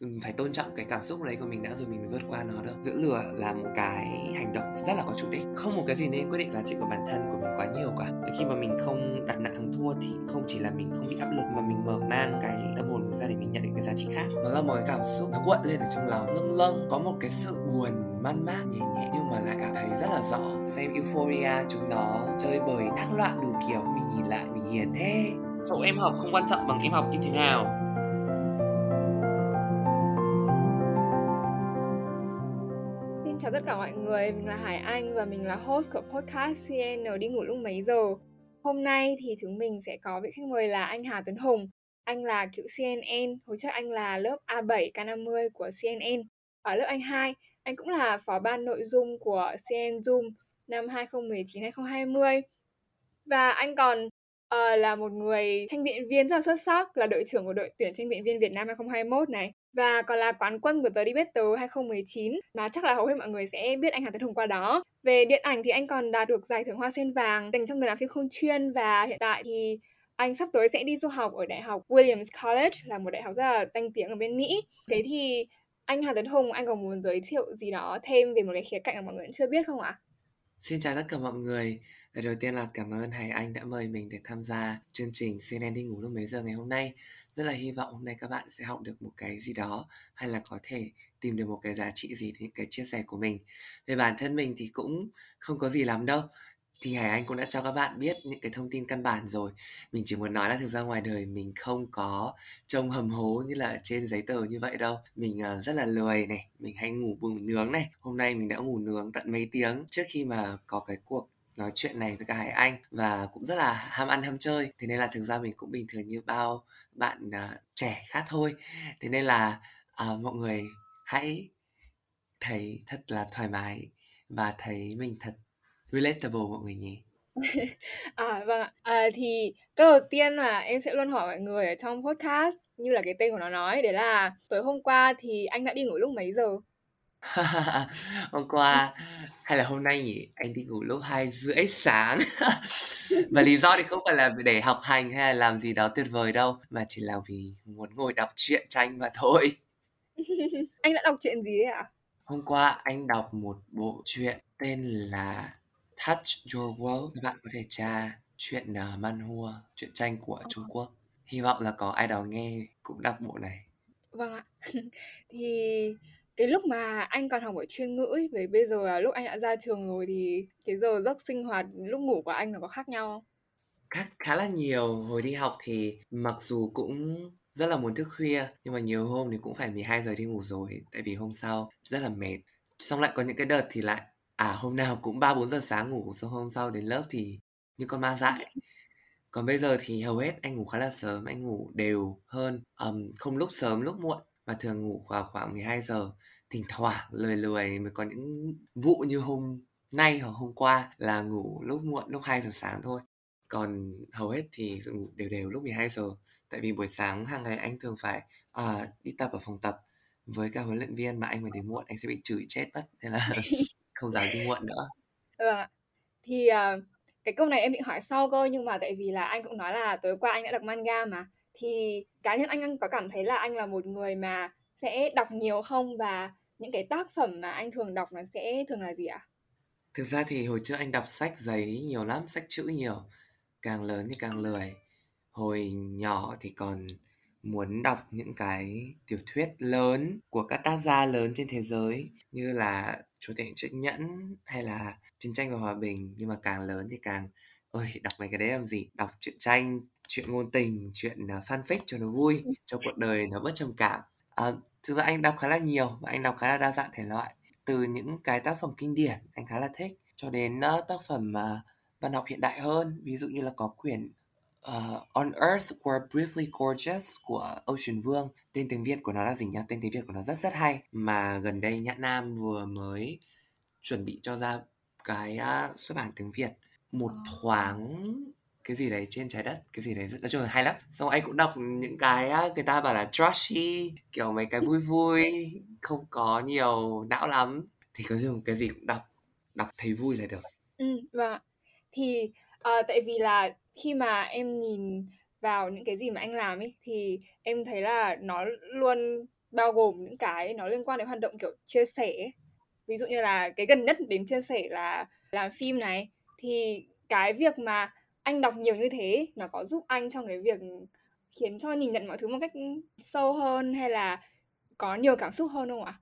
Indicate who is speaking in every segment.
Speaker 1: Ừ, phải tôn trọng cái cảm xúc đấy của mình đã rồi mình mới vượt qua nó được giữ lửa là một cái hành động rất là có chủ đích. Không một cái gì nên quyết định giá trị của bản thân của mình quá nhiều cả. Khi mà mình không đặt nặng thắng thua thì không chỉ là mình không bị áp lực mà mình mở mang cái tâm hồn mình ra để mình nhận định cái giá trị khác. Nó là một cái cảm xúc nó cuộn lên ở trong lòng. Lâng lâng, có một cái sự buồn man mát nhẹ nhẹ, nhưng mà lại cảm thấy rất là rõ. Xem euphoria, chúng nó chơi bời thác loạn đủ kiểu. Mình nhìn lại, mình hiền thế. Chỗ em học không quan trọng bằng em học như thế nào.
Speaker 2: Tất cả mọi người, mình là Hải Anh và mình là host của podcast CN đi ngủ lúc mấy giờ. Hôm nay thì chúng mình sẽ có vị khách mời là anh Hà Tuấn Hùng. Anh là cựu CNN, hồi trước anh là lớp A7 K50 của CNN. Ở lớp anh 2, anh cũng là phó ban nội dung của CNN Zoom năm 2019-2020. Và anh còn uh, là một người tranh biện viên rất là xuất sắc, là đội trưởng của đội tuyển tranh biện viên Việt Nam 2021 này và còn là quán quân của tờ Debater 2019 mà chắc là hầu hết mọi người sẽ biết anh Hà tấn Hùng qua đó. Về điện ảnh thì anh còn đạt được giải thưởng Hoa Sen Vàng dành cho người làm phim không chuyên và hiện tại thì anh sắp tới sẽ đi du học ở Đại học Williams College là một đại học rất là danh tiếng ở bên Mỹ. Thế thì anh Hà tấn Hùng, anh có muốn giới thiệu gì đó thêm về một cái khía cạnh mà mọi người chưa biết không ạ?
Speaker 1: Xin chào tất cả mọi người. Đầu tiên là cảm ơn Hải Anh đã mời mình để tham gia chương trình CNN đi ngủ lúc mấy giờ ngày hôm nay rất là hy vọng hôm nay các bạn sẽ học được một cái gì đó hay là có thể tìm được một cái giá trị gì từ những cái chia sẻ của mình. Về bản thân mình thì cũng không có gì lắm đâu. Thì Hải Anh cũng đã cho các bạn biết những cái thông tin căn bản rồi. Mình chỉ muốn nói là thực ra ngoài đời mình không có trông hầm hố như là trên giấy tờ như vậy đâu. Mình ờ, rất là lười này, mình hay ngủ bừng nướng này. Hôm nay mình đã ngủ nướng tận mấy tiếng trước khi mà có cái cuộc nói chuyện này với cả Hải Anh Và cũng rất là ham ăn ham chơi. Thế nên là thực ra mình cũng bình thường như bao bạn uh, trẻ khác thôi. Thế nên là uh, mọi người hãy thấy thật là thoải mái và thấy mình thật relatable mọi người nhé
Speaker 2: à vâng ạ. À, thì câu đầu tiên mà em sẽ luôn hỏi mọi người ở trong podcast như là cái tên của nó nói đấy là tối hôm qua thì anh đã đi ngủ lúc mấy giờ?
Speaker 1: hôm qua hay là hôm nay nhỉ? Anh đi ngủ lúc hai rưỡi sáng. Và lý do thì không phải là để học hành hay là làm gì đó tuyệt vời đâu mà chỉ là vì muốn ngồi đọc truyện tranh và thôi.
Speaker 2: Anh đã đọc truyện gì đấy ạ?
Speaker 1: Hôm qua anh đọc một bộ truyện tên là Touch Your World. Các bạn có thể tra chuyện uh, manhua truyện tranh của ờ. Trung Quốc. Hy vọng là có ai đó nghe cũng đọc bộ này.
Speaker 2: Vâng ạ. Thì cái lúc mà anh còn học ở chuyên ngữ ấy, với bây giờ là lúc anh đã ra trường rồi thì cái giờ giấc sinh hoạt lúc ngủ của anh nó có khác nhau không?
Speaker 1: Khác khá là nhiều. Hồi đi học thì mặc dù cũng rất là muốn thức khuya nhưng mà nhiều hôm thì cũng phải 12 giờ đi ngủ rồi tại vì hôm sau rất là mệt. Xong lại có những cái đợt thì lại à hôm nào cũng 3 4 giờ sáng ngủ xong hôm sau đến lớp thì như con ma dại. Còn bây giờ thì hầu hết anh ngủ khá là sớm, anh ngủ đều hơn, um, không lúc sớm lúc muộn và thường ngủ vào khoảng 12 giờ thỉnh thoảng lười lười mới có những vụ như hôm nay hoặc hôm qua là ngủ lúc muộn lúc 2 giờ sáng thôi. Còn hầu hết thì ngủ đều đều lúc 12 giờ. Tại vì buổi sáng hàng ngày anh thường phải uh, đi tập ở phòng tập với cả huấn luyện viên mà anh mà đến muộn anh sẽ bị chửi chết mất nên là không dám đi muộn nữa.
Speaker 2: Ừ thì uh, cái câu này em định hỏi sau cơ nhưng mà tại vì là anh cũng nói là tối qua anh đã đọc manga mà thì cá nhân anh anh có cảm thấy là anh là một người mà sẽ đọc nhiều không và những cái tác phẩm mà anh thường đọc nó sẽ thường là gì ạ?
Speaker 1: Thực ra thì hồi trước anh đọc sách giấy nhiều lắm, sách chữ nhiều. Càng lớn thì càng lười. Hồi nhỏ thì còn muốn đọc những cái tiểu thuyết lớn của các tác gia lớn trên thế giới như là Chúa Tể Chiếc Nhẫn hay là Chiến tranh và Hòa Bình nhưng mà càng lớn thì càng ôi đọc mấy cái đấy làm gì đọc truyện tranh chuyện ngôn tình chuyện uh, fanfic cho nó vui cho cuộc đời nó bớt trầm cảm. À, thực ra anh đọc khá là nhiều và anh đọc khá là đa dạng thể loại từ những cái tác phẩm kinh điển anh khá là thích cho đến uh, tác phẩm uh, văn học hiện đại hơn ví dụ như là có quyển uh, On Earth We're Briefly Gorgeous của Ocean Vương. Tên tiếng Việt của nó là gì nhá? Tên tiếng Việt của nó rất rất hay. Mà gần đây Nhã Nam vừa mới chuẩn bị cho ra cái uh, xuất bản tiếng Việt. Một thoáng cái gì đấy trên trái đất cái gì đấy nói chung là hay lắm. Xong anh cũng đọc những cái người ta bảo là trashy kiểu mấy cái vui vui không có nhiều não lắm. Thì có dùng cái gì cũng đọc đọc thấy vui là được.
Speaker 2: Ừ vâng thì uh, tại vì là khi mà em nhìn vào những cái gì mà anh làm ấy thì em thấy là nó luôn bao gồm những cái nó liên quan đến hoạt động kiểu chia sẻ ví dụ như là cái gần nhất đến chia sẻ là làm phim này thì cái việc mà anh đọc nhiều như thế nó có giúp anh trong cái việc khiến cho nhìn nhận mọi thứ một cách sâu hơn hay là có nhiều cảm xúc hơn không ạ?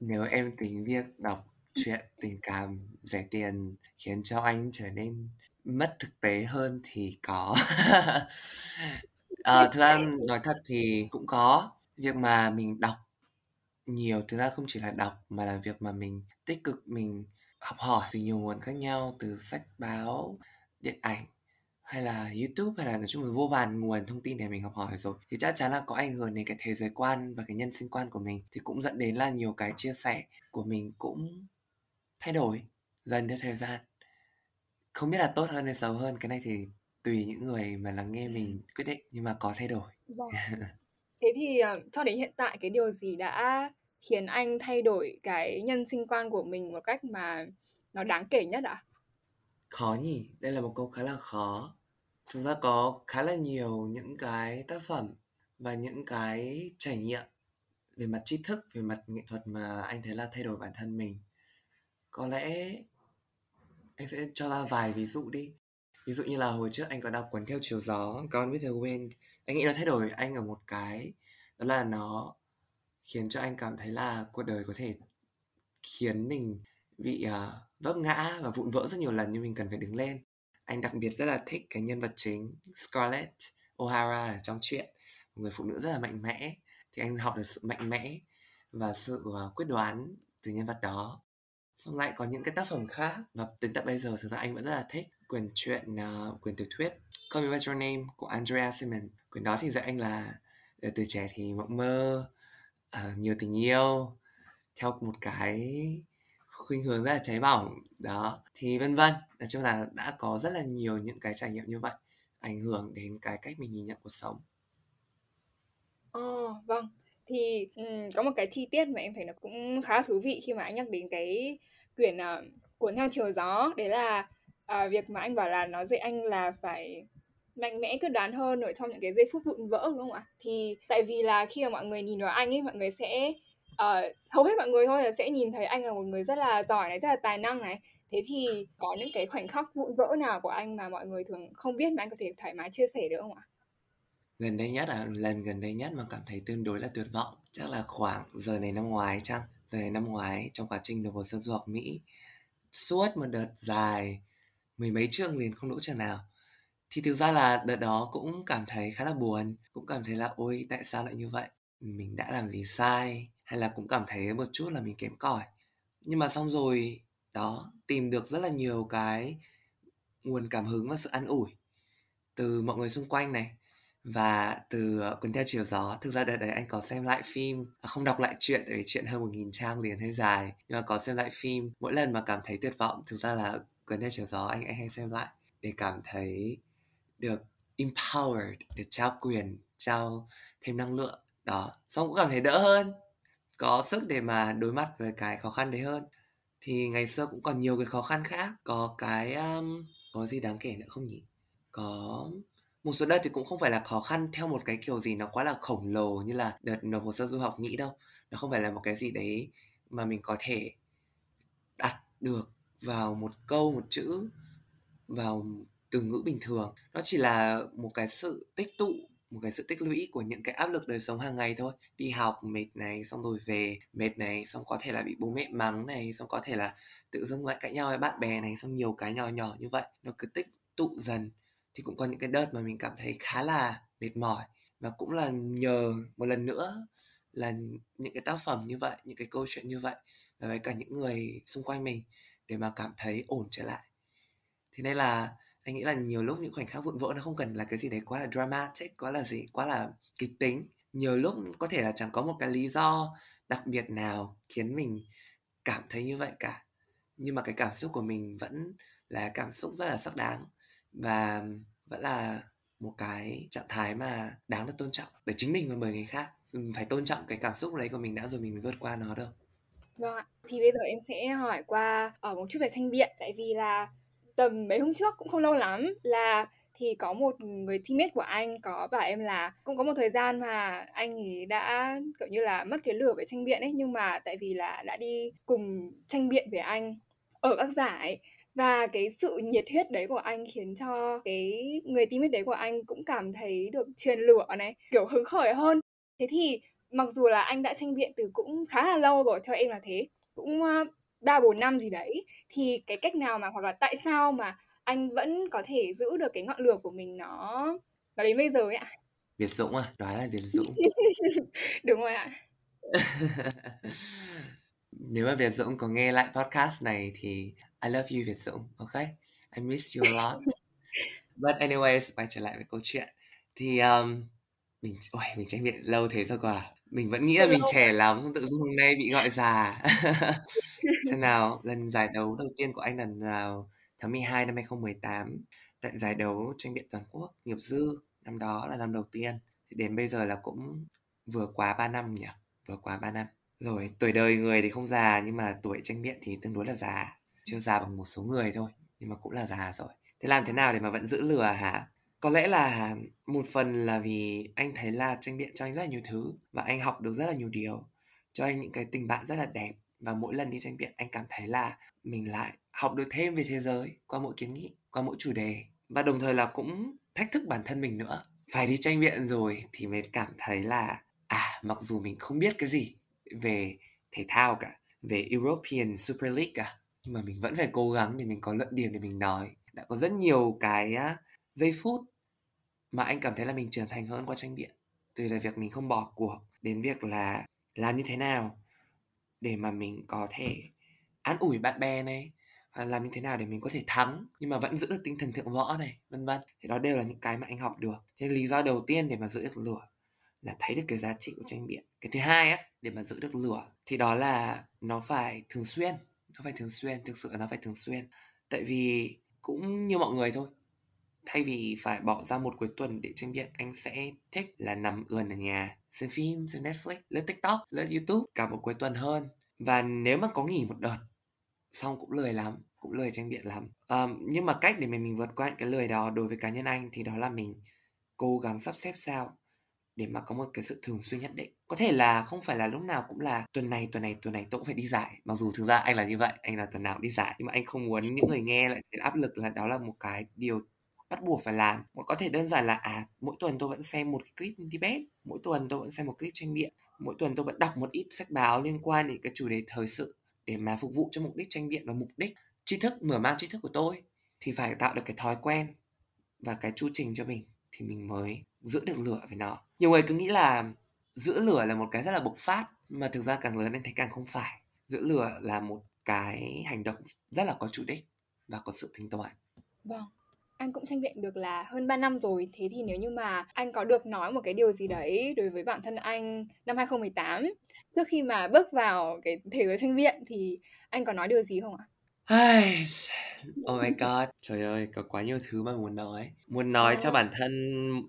Speaker 1: Nếu em tính việc đọc chuyện tình cảm rẻ tiền khiến cho anh trở nên mất thực tế hơn thì có. à, thực ra nói thật thì cũng có việc mà mình đọc nhiều thực ra không chỉ là đọc mà là việc mà mình tích cực mình học hỏi từ nhiều nguồn khác nhau từ sách báo điện ảnh hay là YouTube hay là nói chung là vô vàn nguồn thông tin để mình học hỏi rồi thì chắc chắn là có ảnh hưởng đến cái thế giới quan và cái nhân sinh quan của mình thì cũng dẫn đến là nhiều cái chia sẻ của mình cũng thay đổi dần theo thời gian không biết là tốt hơn hay xấu hơn cái này thì tùy những người mà lắng nghe mình quyết định nhưng mà có thay đổi
Speaker 2: vâng. thế thì uh, cho đến hiện tại cái điều gì đã khiến anh thay đổi cái nhân sinh quan của mình một cách mà nó đáng kể nhất ạ? À?
Speaker 1: Khó nhỉ, đây là một câu khá là khó. chúng ta có khá là nhiều những cái tác phẩm và những cái trải nghiệm về mặt tri thức, về mặt nghệ thuật mà anh thấy là thay đổi bản thân mình. Có lẽ anh sẽ cho ra vài ví dụ đi. Ví dụ như là hồi trước anh có đọc cuốn Theo chiều gió, Gone with the Wind. Anh nghĩ nó thay đổi anh ở một cái đó là nó khiến cho anh cảm thấy là cuộc đời có thể khiến mình bị uh, vấp ngã và vụn vỡ rất nhiều lần nhưng mình cần phải đứng lên. Anh đặc biệt rất là thích cái nhân vật chính Scarlett O'Hara ở trong chuyện một người phụ nữ rất là mạnh mẽ. Thì anh học được sự mạnh mẽ và sự à, quyết đoán từ nhân vật đó. Xong lại có những cái tác phẩm khác và đến tận bây giờ thực ra anh vẫn rất là thích quyển truyện uh, quyển tiểu thuyết Call Me By Your Name của Andrea Simon. Quyển đó thì dạy anh là ờ, từ trẻ thì mộng mơ uh, nhiều tình yêu theo một cái khuynh hướng rất là cháy bỏng đó thì vân vân nói chung là đã có rất là nhiều những cái trải nghiệm như vậy ảnh hưởng đến cái cách mình nhìn nhận cuộc sống
Speaker 2: Ờ, vâng. Thì, um, có một cái chi tiết mà em thấy nó cũng khá thú vị khi mà anh nhắc đến cái quyển, uh, Cuốn theo chiều gió, đấy là, uh, việc mà anh bảo là nó dạy anh là phải mạnh mẽ, quyết đoán hơn ở trong những cái giây phút vụn vỡ, đúng không ạ? Thì tại vì là khi mà mọi người nhìn vào anh ấy, mọi người sẽ uh, hầu hết mọi người thôi là sẽ nhìn thấy anh là một người rất là giỏi này, rất là tài năng này. Thế thì có những cái khoảnh khắc vụn vỡ nào của anh mà mọi người thường không biết mà anh có thể thoải mái chia sẻ được không ạ?
Speaker 1: Gần đây nhất là lần gần đây nhất mà cảm thấy tương đối là tuyệt vọng chắc là khoảng giờ này năm ngoái chăng? Giờ này năm ngoái trong quá trình nộp hồ sơ du học Mỹ suốt một đợt dài mười mấy chương liền không đỗ trường nào thì thực ra là đợt đó cũng cảm thấy khá là buồn cũng cảm thấy là ôi tại sao lại như vậy mình đã làm gì sai hay là cũng cảm thấy một chút là mình kém cỏi. Nhưng mà xong rồi đó tìm được rất là nhiều cái nguồn cảm hứng và sự an ủi từ mọi người xung quanh này. Và từ ờ, cuốn theo chiều gió thực ra đợt đấy anh có xem lại phim à, không đọc lại chuyện tại vì chuyện hơn một nghìn trang liền hơi dài. Nhưng mà có xem lại phim mỗi lần mà cảm thấy tuyệt vọng thực ra là cuốn theo chiều gió anh anh hay xem lại để cảm thấy được empowered được trao quyền trao thêm năng lượng. Đó xong cũng cảm thấy đỡ hơn có sức để mà đối mặt với cái khó khăn đấy hơn. Thì ngày xưa cũng còn nhiều cái khó khăn khác có cái um, có gì đáng kể nữa không nhỉ? Có một số đợt thì cũng không phải là khó khăn theo một cái kiểu gì nó quá là khổng lồ như là đợt nộp hồ sơ du học Mỹ đâu. Nó không phải là một cái gì đấy mà mình có thể đặt được vào một câu một chữ vào từ ngữ bình thường. Nó chỉ là một cái sự tích tụ một cái sự tích lũy của những cái áp lực đời sống hàng ngày thôi. Đi học mệt này, xong rồi về mệt này, xong có thể là bị bố mẹ mắng này, xong có thể là tự dưng lại cãi nhau với bạn bè này, xong nhiều cái nhỏ nhỏ như vậy. Nó cứ tích tụ dần. Thì cũng có những cái đợt mà mình cảm thấy khá là mệt mỏi. Và cũng là nhờ một lần nữa là những cái tác phẩm như vậy, những cái câu chuyện như vậy và với cả những người xung quanh mình để mà cảm thấy ổn trở lại. Thế nên là anh nghĩ là nhiều lúc những khoảnh khắc vụn vỡ nó không cần là cái gì đấy quá là dramatic, quá là gì, quá là kịch tính. Nhiều lúc có thể là chẳng có một cái lý do đặc biệt nào khiến mình cảm thấy như vậy cả. Nhưng mà cái cảm xúc của mình vẫn là cảm xúc rất là sắc đáng và vẫn là một cái trạng thái mà đáng được tôn trọng bởi chính mình và bởi người khác. Phải tôn trọng cái cảm xúc đấy của mình đã rồi mình mới vượt qua nó được
Speaker 2: vâng ạ. Thì bây giờ em sẽ hỏi qua ở một chút về tranh biện. Tại vì là tầm mấy hôm trước cũng không lâu lắm là thì có một người teammate của anh có bảo em là cũng có một thời gian mà anh ấy đã, kiểu như là, mất cái lửa về tranh biện ấy, nhưng mà tại vì là đã đi cùng tranh biện với anh ở các giải và cái sự nhiệt huyết đấy của anh khiến cho cái người teammate đấy của anh cũng cảm thấy được truyền lửa này, kiểu hứng khởi hơn. Thế thì mặc dù là anh đã tranh biện từ cũng khá là lâu rồi, theo em là thế, cũng ờ, ba bốn năm gì đấy thì cái cách nào mà hoặc là tại sao mà anh vẫn có thể giữ được cái ngọn lửa của mình nó nó đến bây giờ ấy ạ?
Speaker 1: Việt Dũng à? Đó là Việt Dũng.
Speaker 2: Đúng rồi ạ.
Speaker 1: Nếu mà Việt Dũng có nghe lại podcast này thì I love you Việt Dũng ok? I miss you a lot. But anyways quay trở lại với câu chuyện. Thì um, mình ôi mình tranh biện lâu thế rồi quả mình vẫn nghĩ là mình trẻ lắm xong tự dưng hôm nay bị gọi già. Xem nào lần giải đấu đầu tiên của anh lần nào tháng 12 năm 2018 tại giải đấu tranh biện toàn quốc nghiệp dư năm đó là năm đầu tiên. Thì đến bây giờ là cũng vừa quá 3 năm nhỉ? Vừa quá 3 năm. Rồi tuổi đời người thì không già nhưng mà tuổi tranh biện thì tương đối là già. Chưa già bằng một số người thôi nhưng mà cũng là già rồi. Thế làm thế nào để mà vẫn giữ lửa hả có lẽ là một phần là vì anh thấy là tranh biện cho anh rất là nhiều thứ và anh học được rất là nhiều điều, cho anh những cái tình bạn rất là đẹp và mỗi lần đi tranh biện anh cảm thấy là mình lại học được thêm về thế giới qua mỗi kiến nghị, qua mỗi chủ đề và đồng thời là cũng thách thức bản thân mình nữa. Phải đi tranh biện rồi thì mới cảm thấy là à mặc dù mình không biết cái gì về thể thao cả, về European Super League cả, nhưng mà mình vẫn phải cố gắng để mình có luận điểm để mình nói. Đã có rất nhiều cái giây phút mà anh cảm thấy là mình trưởng thành hơn qua tranh biện, từ là việc mình không bỏ cuộc đến việc là làm như thế nào để mà mình có thể an ủi bạn bè này à, làm như thế nào để mình có thể thắng nhưng mà vẫn giữ được tinh thần thượng võ này, vân vân. Thì đó đều là những cái mà anh học được. Thế lý do đầu tiên để mà giữ được lửa là thấy được cái giá trị của tranh biện. Cái thứ hai á, để mà giữ được lửa thì đó là nó phải thường xuyên, nó phải thường xuyên, thực sự là nó phải thường xuyên. Tại vì cũng như mọi người thôi thay vì phải bỏ ra một cuối tuần để tranh biện, anh sẽ thích là nằm ườn ở nhà, xem phim, xem netflix, lướt tiktok, lướt youtube cả một cuối tuần hơn. Và nếu mà có nghỉ một đợt, xong cũng lười lắm, cũng lười tranh biện lắm. À nhưng mà cách để mình mình vượt qua những cái lười đó đối với cá nhân anh thì đó là mình cố gắng sắp xếp sao để mà có một cái sự thường xuyên nhất định. Có thể là không phải là lúc nào cũng là tuần này tuần này tuần này tôi cũng phải đi giải. Mặc dù thực ra anh là như vậy, anh là tuần nào cũng đi giải. Nhưng mà anh không muốn những người nghe lại thấy áp lực là đó là một cái điều bắt buộc phải làm. Hoặc có thể đơn giản là à mỗi tuần tôi vẫn xem một cái clip bếp mỗi tuần tôi vẫn xem một clip tranh biện, mỗi tuần tôi vẫn đọc một ít sách báo liên quan đến cái chủ đề thời sự để mà phục vụ cho mục đích tranh biện và mục đích, tri thức, mở mang tri thức của tôi, thì phải tạo được cái thói quen và cái chu trình cho mình thì mình mới giữ được lửa với nó. Nhiều người cứ nghĩ là giữ lửa là một cái rất là bộc phát, mà thực ra càng lớn anh thấy càng không phải. Giữ lửa là một cái hành động rất là có chủ đích và có sự tính toán.
Speaker 2: Vâng anh cũng tranh biện được là hơn 3 năm rồi thế thì nếu như mà anh có được nói một cái điều gì đấy đối với bản thân anh năm 2018 trước khi mà bước vào cái thế giới tranh biện thì anh có nói điều gì không ạ?
Speaker 1: Oh my god, trời ơi, có quá nhiều thứ mà muốn nói. Muốn nói cho bản thân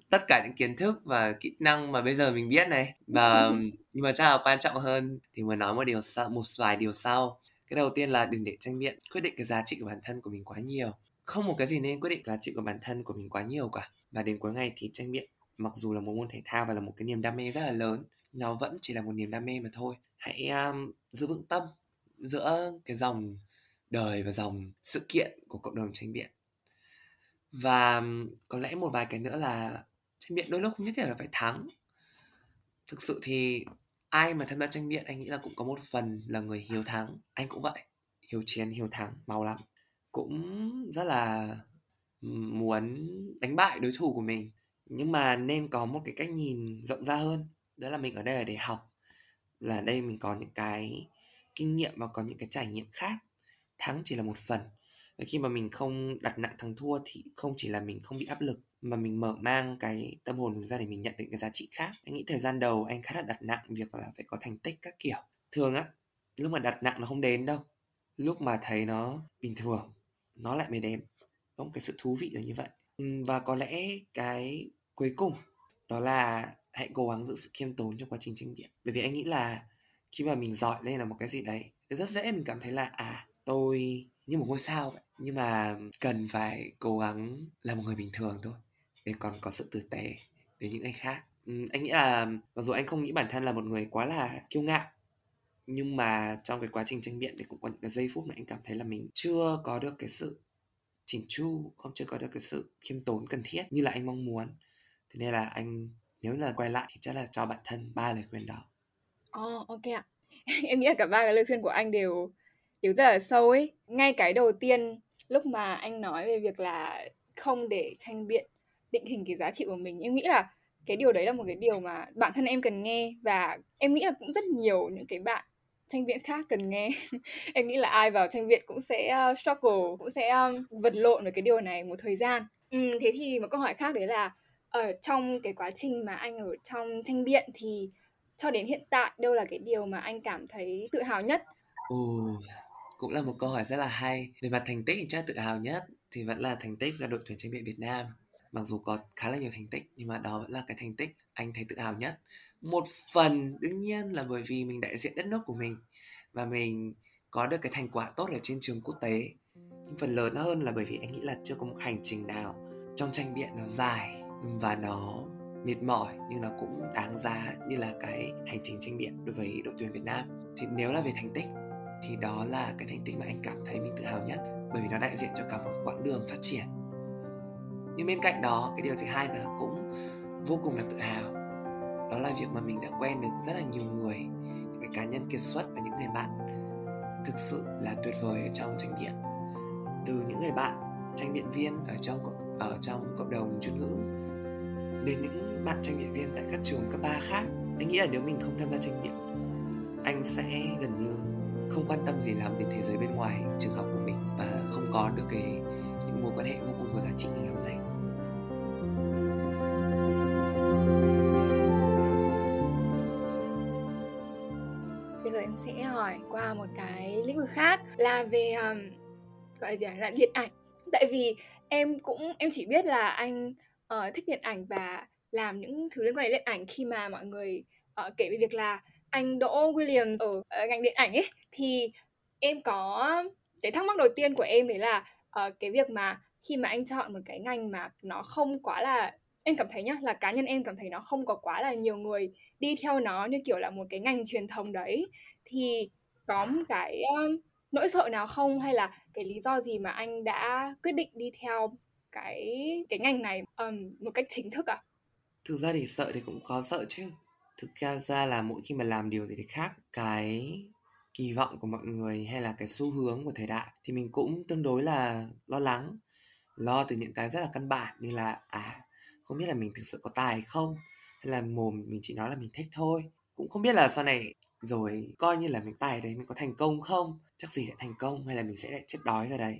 Speaker 1: tất cả những kiến thức và kỹ năng mà bây giờ mình biết này. Và nhưng mà chắc là quan trọng hơn thì muốn nói một điều sau, một vài điều sau. Cái đầu tiên là đừng để tranh biện quyết định cái giá trị của bản thân của mình quá nhiều không một cái gì nên quyết định giá trị của bản thân của mình quá nhiều cả. Và đến cuối ngày thì tranh biện mặc dù là một môn thể thao và là một cái niềm đam mê rất là lớn nó vẫn chỉ là một niềm đam mê mà thôi. Hãy um, giữ vững tâm giữa cái dòng đời và dòng sự kiện của cộng đồng tranh biện. Và um, có lẽ một vài cái nữa là tranh biện đôi lúc không nhất thiết là phải thắng. Thực sự thì ai mà tham gia tranh biện anh nghĩ là cũng có một phần là người hiếu thắng. Anh cũng vậy hiếu chiến hiếu thắng mau lắm cũng rất là muốn đánh bại đối thủ của mình. Nhưng mà nên có một cái cách nhìn rộng ra hơn, đó là mình ở đây là để học. Là đây mình có những cái kinh nghiệm và có những cái trải nghiệm khác, thắng chỉ là một phần. Và khi mà mình không đặt nặng thắng thua thì không chỉ là mình không bị áp lực, mà mình mở mang cái tâm hồn mình ra để mình nhận định cái giá trị khác. Anh nghĩ thời gian đầu anh khá là đặt nặng việc là phải có thành tích các kiểu. Thường á, lúc mà đặt nặng nó không đến đâu, lúc mà thấy nó bình thường nó lại mới đến có một cái sự thú vị là như vậy. Ừ, và có lẽ cái cuối cùng đó là hãy cố gắng giữ sự khiêm tốn trong quá trình tranh biện bởi vì anh nghĩ là khi mà mình giỏi lên là một cái gì đấy thì rất dễ mình cảm thấy là à tôi như một ngôi sao vậy. Nhưng mà cần phải cố gắng là một người bình thường thôi để còn có sự tử tế với những người khác. Ừ, anh nghĩ là mặc dù anh không nghĩ bản thân là một người quá là kiêu ngạo nhưng mà trong cái quá trình tranh biện thì cũng có những cái giây phút mà anh cảm thấy là mình chưa có được cái sự chỉnh chu không chưa có được cái sự khiêm tốn cần thiết như là anh mong muốn thế nên là anh nếu là quay lại thì chắc là cho bản thân ba lời khuyên đó
Speaker 2: Ồ, ok ạ. Em nghĩ là cả ba cái lời khuyên của anh đều đều rất là sâu ấy. Ngay cái đầu tiên lúc mà anh nói về việc là không để tranh biện định hình cái giá trị của mình, em nghĩ là cái điều đấy là một cái điều mà bản thân em cần nghe và em nghĩ là cũng rất nhiều những cái bạn tranh biện khác cần nghe. em nghĩ là ai vào tranh biện cũng sẽ uh, struggle, cũng sẽ um, vật lộn với cái điều này một thời gian. Ừ, thế thì một câu hỏi khác đấy là ở trong cái quá trình mà anh ở trong tranh biện thì cho đến hiện tại đâu là cái điều mà anh cảm thấy tự hào nhất?
Speaker 1: ừ, cũng là một câu hỏi rất là hay. Về mặt thành tích thì chắc tự hào nhất thì vẫn là thành tích là đội tuyển tranh biện Việt Nam. Mặc dù có khá là nhiều thành tích nhưng mà đó vẫn là cái thành tích anh thấy tự hào nhất. Một phần đương nhiên là bởi vì mình đại diện đất nước của mình và mình có được cái thành quả tốt ở trên trường quốc tế. Nhưng phần lớn hơn là bởi vì anh nghĩ là chưa có một hành trình nào trong tranh biện nó dài và nó mệt mỏi nhưng nó cũng đáng giá như là cái hành trình tranh biện đối với đội tuyển Việt Nam thì nếu là về thành tích, thì đó là cái thành tích mà anh cảm thấy mình tự hào nhất, bởi vì nó đại diện cho cả một quãng đường phát triển nhưng bên cạnh đó, cái điều thứ hai mà cũng vô cùng là tự hào đó là việc mà mình đã quen được rất là nhiều người, những cái cá nhân kiệt xuất và những người bạn. Thực sự là tuyệt vời ở trong tranh biện. Từ những người bạn, tranh biện viên ở trong ở trong cộng đồng chuyên ngữ, đến những bạn tranh biện viên tại các trường cấp 3 khác, anh nghĩ là nếu mình không tham gia tranh biện, anh sẽ gần như không quan tâm gì lắm đến thế giới bên ngoài, trường học của mình, và không có được cái, những mối quan hệ vô cùng có giá trị như ngày hôm nay.
Speaker 2: Hỏi qua một cái lĩnh vực khác là về um, gọi là gì là điện ảnh. Tại vì em cũng em chỉ biết là anh uh, thích điện ảnh và làm những thứ liên quan đến điện ảnh khi mà mọi người uh, kể về việc là anh Đỗ William ở, uh, ngành điện ảnh ấy thì em có cái thắc mắc đầu tiên của em đấy là uh, cái việc mà khi mà anh chọn một cái ngành mà nó không quá là em cảm thấy nhá là cá nhân em cảm thấy nó không có quá là nhiều người đi theo nó như kiểu là một cái ngành truyền thống đấy thì có một cái um, nỗi sợ nào không hay là cái lý do gì mà anh đã quyết định đi theo cái cái ngành này um, một cách chính thức à?
Speaker 1: Thực ra thì sợ thì cũng có sợ chứ. Thực ra ra là mỗi khi mà làm điều gì thì khác cái kỳ vọng của mọi người hay là cái xu hướng của thời đại thì mình cũng tương đối là lo lắng lo từ những cái rất là căn bản như là à không biết là mình thực sự có tài không hay là mồm mình chỉ nói là mình thích thôi cũng không biết là sau này rồi coi như là mình tài đấy mình có thành công không? Chắc gì lại thành công hay là mình sẽ lại chết đói ra đấy?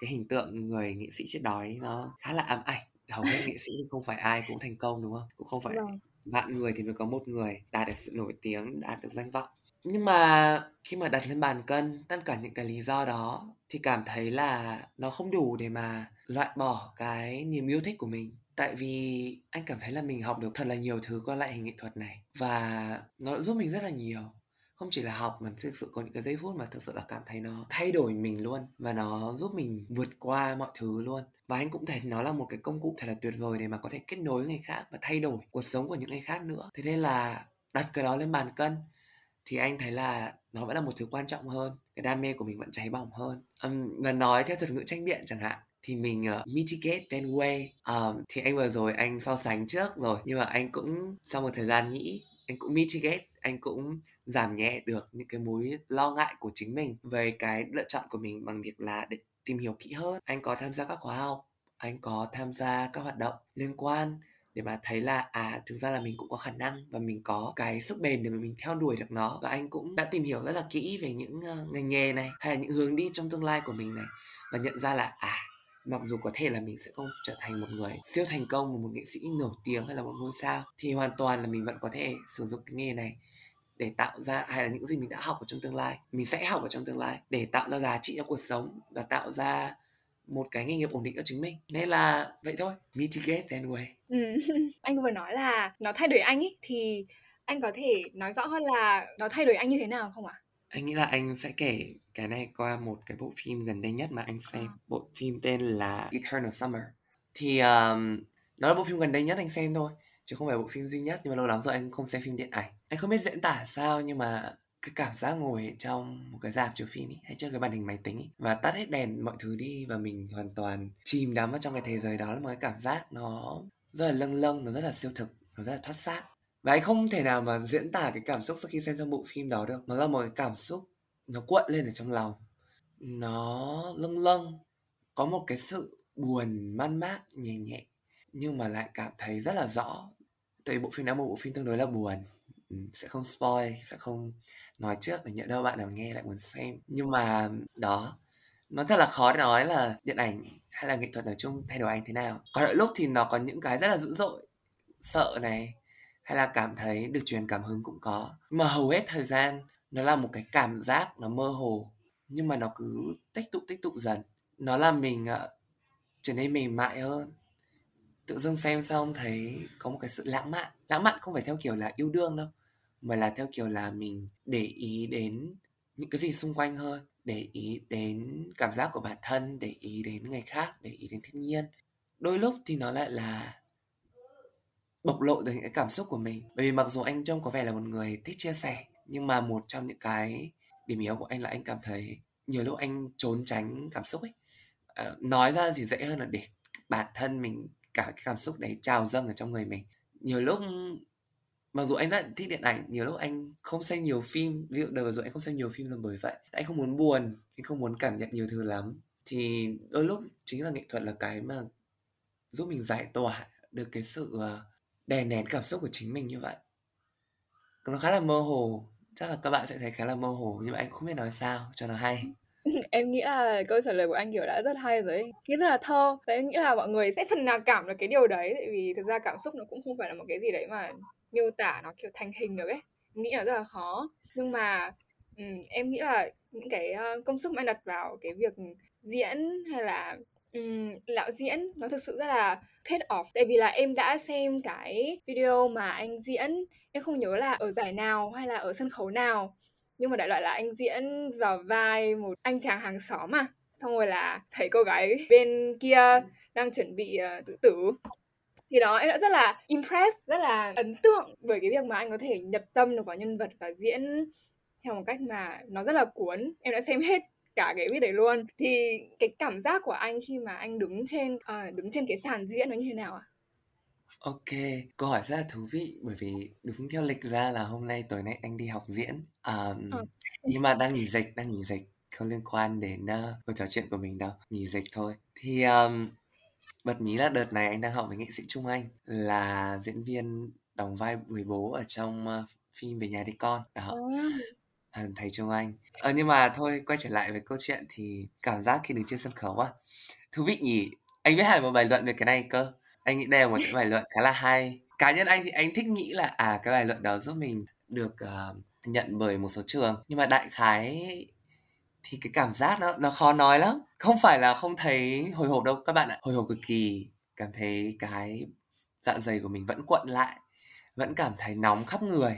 Speaker 1: Cái hình tượng người nghệ sĩ chết đói nó khá là ám ảnh. Hầu hết nghệ sĩ không phải ai cũng thành công đúng không? Cũng không phải vạn người thì mới có một người đạt được sự nổi tiếng đạt được danh vọng. Nhưng mà khi mà đặt lên bàn cân tất cả những cái lý do đó thì cảm thấy là nó không đủ để mà loại bỏ cái niềm yêu thích của mình tại vì anh cảm thấy là mình học được thật là nhiều thứ qua lại hình nghệ thuật này và nó giúp mình rất là nhiều. Không chỉ là học mà thực sự có những cái giây phút mà thực sự là cảm thấy nó thay đổi mình luôn và nó giúp mình vượt qua mọi thứ luôn. Và anh cũng thấy nó là một cái công cụ thật là tuyệt vời để mà có thể kết nối với người khác và thay đổi cuộc sống của những người khác nữa. Thế nên là đặt cái đó lên bàn cân thì anh thấy là nó vẫn là một thứ quan trọng hơn cái đam mê của mình vẫn cháy bỏng hơn. Um, và nói theo thuật ngữ tranh biện chẳng hạn thì mình uh, mitigate then way um, thì anh vừa rồi anh so sánh trước rồi nhưng mà anh cũng sau một thời gian nghĩ anh cũng mitigate anh cũng giảm nhẹ được những cái mối lo ngại của chính mình về cái lựa chọn của mình bằng việc là để tìm hiểu kỹ hơn. Anh có tham gia các khóa học anh có tham gia các hoạt động liên quan để mà thấy là à thực ra là mình cũng có khả năng và mình có cái sức bền để mà mình theo đuổi được nó. Và anh cũng đã tìm hiểu rất là kỹ về những uh, ngành nghề này hay là những hướng đi trong tương lai của mình này và nhận ra là à mặc dù có thể là mình sẽ không trở thành một người siêu thành công, một nghệ sĩ nổi tiếng hay là một ngôi sao, thì hoàn toàn là mình vẫn có thể sử dụng cái nghề này để tạo ra hay là những gì mình đã học ở trong tương lai. Mình sẽ học ở trong tương lai để tạo ra giá trị cho cuộc sống và tạo ra một cái nghề nghiệp ổn định cho chính mình. Nên là vậy thôi mitigate anyway
Speaker 2: ừ. anh vừa nói là nó thay đổi anh ấy thì anh có thể nói rõ hơn là nó thay đổi anh như thế nào không ạ?
Speaker 1: Anh nghĩ là anh sẽ kể cái này qua một cái bộ phim gần đây nhất mà anh xem. À. Bộ phim tên là Eternal Summer. Thì um, nó là bộ phim gần đây nhất anh xem thôi chứ không phải bộ phim duy nhất nhưng mà lâu lắm rồi anh không xem phim điện ảnh anh không biết diễn tả sao nhưng mà cái cảm giác ngồi trong một cái dạp chiếu phim ấy, hay chơi cái màn hình máy tính ấy, và tắt hết đèn mọi thứ đi và mình hoàn toàn chìm đắm vào trong cái thế giới đó là một cái cảm giác nó rất là lâng lâng nó rất là siêu thực nó rất là thoát xác và anh không thể nào mà diễn tả cái cảm xúc sau khi xem trong bộ phim đó được. Nó là một cái cảm xúc nó cuộn lên ở trong lòng. Nó lâng lâng có một cái sự buồn man mác nhẹ nhẹ nhưng mà lại cảm thấy rất là rõ. Tại vì bộ phim đó một bộ phim tương đối là buồn. Ừ, sẽ không spoil sẽ không nói trước để nhỡ đâu bạn nào nghe lại muốn xem. Nhưng mà đó nó thật là khó để nói là điện ảnh hay là nghệ thuật nói chung thay đổi anh thế nào. Có lúc thì nó có những cái rất là dữ dội sợ này hay là cảm thấy được truyền cảm hứng cũng có. Nhưng mà hầu hết thời gian nó là một cái cảm giác nó mơ hồ nhưng mà nó cứ tích tụ tích tụ dần. Nó làm mình uh, trở nên mềm mại hơn. Tự dưng xem xong thấy có một cái sự lãng mạn. Lãng mạn không phải theo kiểu là yêu đương đâu mà là theo kiểu là mình để ý đến những cái gì xung quanh hơn. Để ý đến cảm giác của bản thân để ý đến người khác để ý đến thiên nhiên. Đôi lúc thì nó lại là bộc lộ được những cái cảm xúc của mình. Bởi vì mặc dù anh trông có vẻ là một người thích chia sẻ nhưng mà một trong những cái điểm yếu của anh là anh cảm thấy nhiều lúc anh trốn tránh cảm xúc ấy. À, nói ra thì dễ hơn là để bản thân mình cả cái cảm xúc đấy trào dâng ở trong người mình. Nhiều lúc mặc dù anh rất thích điện ảnh nhiều lúc anh không xem nhiều phim ví dụ đợt rồi anh không xem nhiều phim là bởi vậy. Anh không muốn buồn anh không muốn cảm nhận nhiều thứ lắm. Thì đôi lúc chính là nghệ thuật là cái mà giúp mình giải tỏa được cái sự ờ, đè nén cảm xúc của chính mình như vậy. Nó khá là mơ hồ. Chắc là các bạn sẽ thấy khá là mơ hồ nhưng mà anh không biết nói sao cho nó hay.
Speaker 2: Em nghĩ là câu trả lời của anh, kiểu, đã rất hay rồi ấy, nghĩ rất là thơ. Và em nghĩ là mọi người sẽ phần nào cảm được cái điều đấy, tại vì thực ra cảm xúc nó cũng không phải là một cái gì đấy mà miêu tả nó, kiểu, thành hình được ấy, em nghĩ là rất là khó. Nhưng mà, um, em nghĩ là những cái, ờ, công sức mà anh đặt vào cái việc diễn hay là, ừm, lão diễn nó thực sự rất là paid off. Tại vì là em đã xem cái video mà anh diễn, em không nhớ là ở giải nào hay là ở sân khấu nào, nhưng mà đại loại là anh diễn vào vai một anh chàng hàng xóm mà xong rồi là thấy cô gái bên kia đang chuẩn bị uh, tự tử. Thì đó em đã rất là impressed rất là ấn tượng bởi cái việc mà anh có thể nhập tâm được vào nhân vật và diễn theo một cách mà nó rất là cuốn. Em đã xem hết cả cái video đấy luôn thì cái cảm giác của anh khi mà anh đứng trên uh, đứng trên cái sàn diễn nó như thế nào ạ à?
Speaker 1: Ok, câu hỏi rất là thú vị bởi vì đúng theo lịch ra là hôm nay tối nay anh đi học diễn. Um, ừ. nhưng mà đang nghỉ dịch, đang nghỉ dịch không liên quan đến uh, cuộc trò chuyện của mình đâu, nghỉ dịch thôi. Thì um, bật mí là đợt này anh đang học với nghệ sĩ Trung Anh là diễn viên đóng vai người bố ở trong uh, phim Về nhà đi con. Đó. À, thầy Trung Anh. Ờ, nhưng mà thôi quay trở lại với câu chuyện thì cảm giác khi đứng trên sân khấu á thú vị nhỉ. Anh viết hẳn một bài luận về cái này cơ. Anh nghĩ đây là một cái bài luận khá là hay. Cá nhân anh thì anh thích nghĩ là à cái bài luận đó giúp mình được uh, nhận bởi một số trường. Nhưng mà đại khái thì cái cảm giác nó nó khó nói lắm. Không phải là không thấy hồi hộp đâu các bạn ạ. Hồi hộp cực kỳ cảm thấy cái dạ dày của mình vẫn cuộn lại vẫn cảm thấy nóng khắp người.